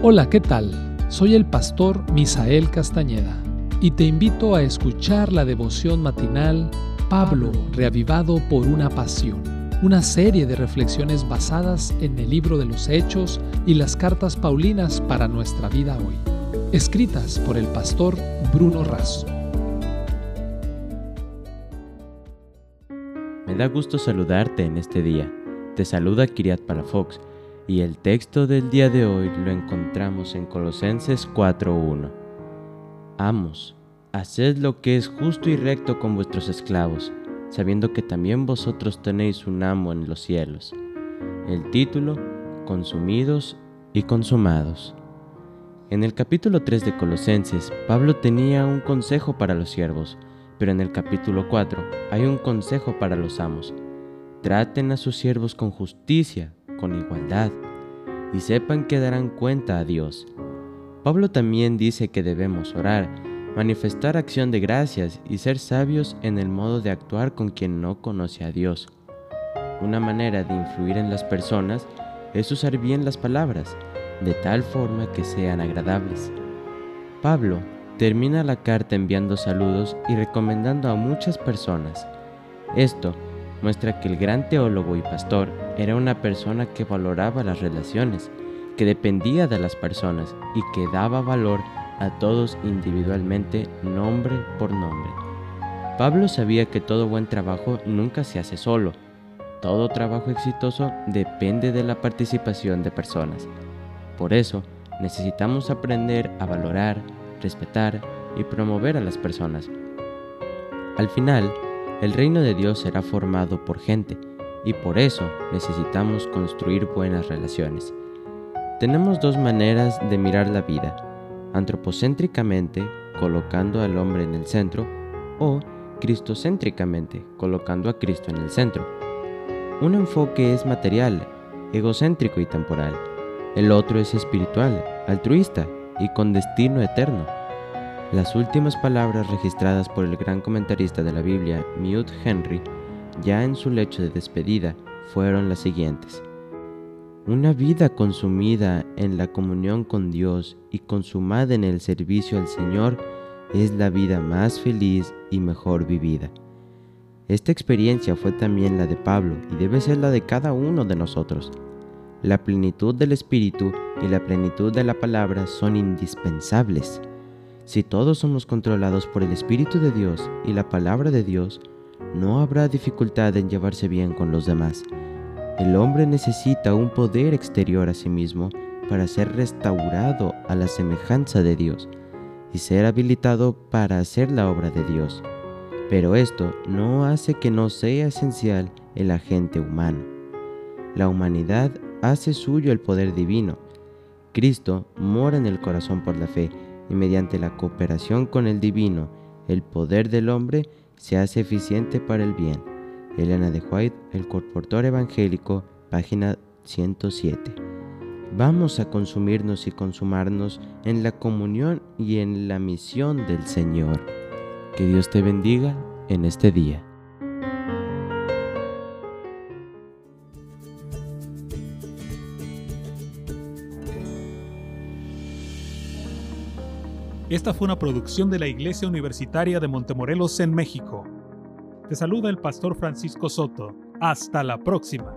Hola, ¿qué tal? Soy el pastor Misael Castañeda y te invito a escuchar la devoción matinal Pablo, reavivado por una pasión, una serie de reflexiones basadas en el libro de los Hechos y las cartas Paulinas para nuestra vida hoy, escritas por el pastor Bruno Razo. Me da gusto saludarte en este día. Te saluda Kiriat Palafox y el texto del día de hoy lo encontramos en Colosenses 4.1. Amos, haced lo que es justo y recto con vuestros esclavos, sabiendo que también vosotros tenéis un amo en los cielos. El título, Consumidos y Consumados. En el capítulo 3 de Colosenses, Pablo tenía un consejo para los siervos, pero en el capítulo 4 hay un consejo para los amos. Traten a sus siervos con justicia, con igualdad, y sepan que darán cuenta a Dios. Pablo también dice que debemos orar, manifestar acción de gracias y ser sabios en el modo de actuar con quien no conoce a Dios. Una manera de influir en las personas es usar bien las palabras, de tal forma que sean agradables. Pablo termina la carta enviando saludos y recomendando a muchas personas. Esto muestra que el gran teólogo y pastor era una persona que valoraba las relaciones, que dependía de las personas y que daba valor a todos individualmente, nombre por nombre. Pablo sabía que todo buen trabajo nunca se hace solo. Todo trabajo exitoso depende de la participación de personas. Por eso, necesitamos aprender a valorar, respetar y promover a las personas. Al final, el reino de Dios será formado por gente y por eso necesitamos construir buenas relaciones. Tenemos dos maneras de mirar la vida, antropocéntricamente, colocando al hombre en el centro, o cristocéntricamente, colocando a Cristo en el centro. Un enfoque es material, egocéntrico y temporal. El otro es espiritual, altruista y con destino eterno. Las últimas palabras registradas por el gran comentarista de la Biblia, Mute Henry, ya en su lecho de despedida, fueron las siguientes. Una vida consumida en la comunión con Dios y consumada en el servicio al Señor es la vida más feliz y mejor vivida. Esta experiencia fue también la de Pablo y debe ser la de cada uno de nosotros. La plenitud del Espíritu y la plenitud de la palabra son indispensables. Si todos somos controlados por el Espíritu de Dios y la palabra de Dios, no habrá dificultad en llevarse bien con los demás. El hombre necesita un poder exterior a sí mismo para ser restaurado a la semejanza de Dios y ser habilitado para hacer la obra de Dios. Pero esto no hace que no sea esencial el agente humano. La humanidad hace suyo el poder divino. Cristo mora en el corazón por la fe y mediante la cooperación con el divino, el poder del hombre se hace eficiente para el bien. Elena de White, El Corportor Evangélico, página 107. Vamos a consumirnos y consumarnos en la comunión y en la misión del Señor. Que Dios te bendiga en este día. Esta fue una producción de la Iglesia Universitaria de Montemorelos en México. Te saluda el pastor Francisco Soto. Hasta la próxima.